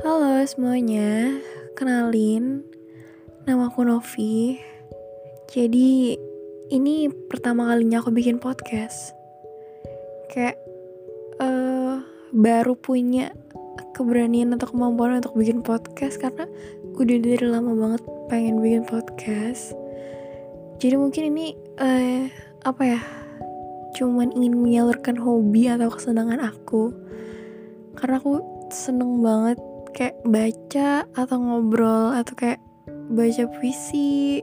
Halo semuanya, kenalin Nama aku Novi. Jadi ini pertama kalinya aku bikin podcast. Kayak uh, baru punya keberanian atau kemampuan untuk bikin podcast Karena udah dari lama banget pengen bikin podcast. Jadi mungkin ini uh, apa ya Cuman ingin menyalurkan hobi atau kesenangan aku. Karena aku seneng banget kayak baca atau ngobrol atau kayak baca puisi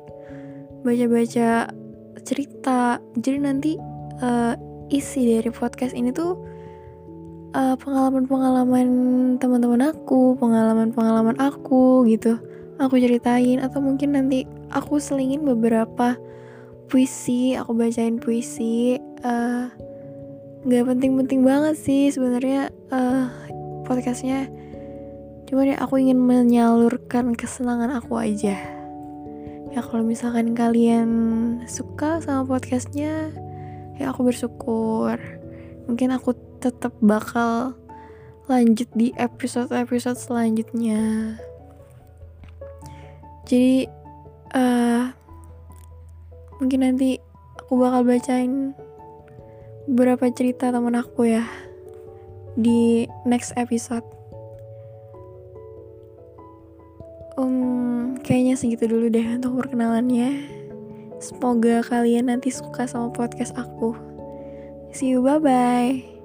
baca-baca cerita. Jadi nanti uh, isi dari podcast ini tuh eh, pengalaman-pengalaman teman-teman aku pengalaman-pengalaman aku gitu. Aku ceritain atau mungkin nanti aku selingin beberapa puisi aku bacain puisi uh, penting-penting banget sih sebenarnya uh, podcastnya Cuma ya aku ingin menyalurkan kesenangan aku aja. Ya kalau misalkan kalian suka sama podcastnya, ya aku bersyukur. Mungkin aku tetap bakal lanjut di episode-episode selanjutnya. Jadi, uh, mungkin nanti aku bakal bacain beberapa cerita temen aku ya di next episode. Um, kayaknya segitu dulu deh untuk perkenalannya. Semoga kalian nanti suka sama podcast aku. See you, bye bye.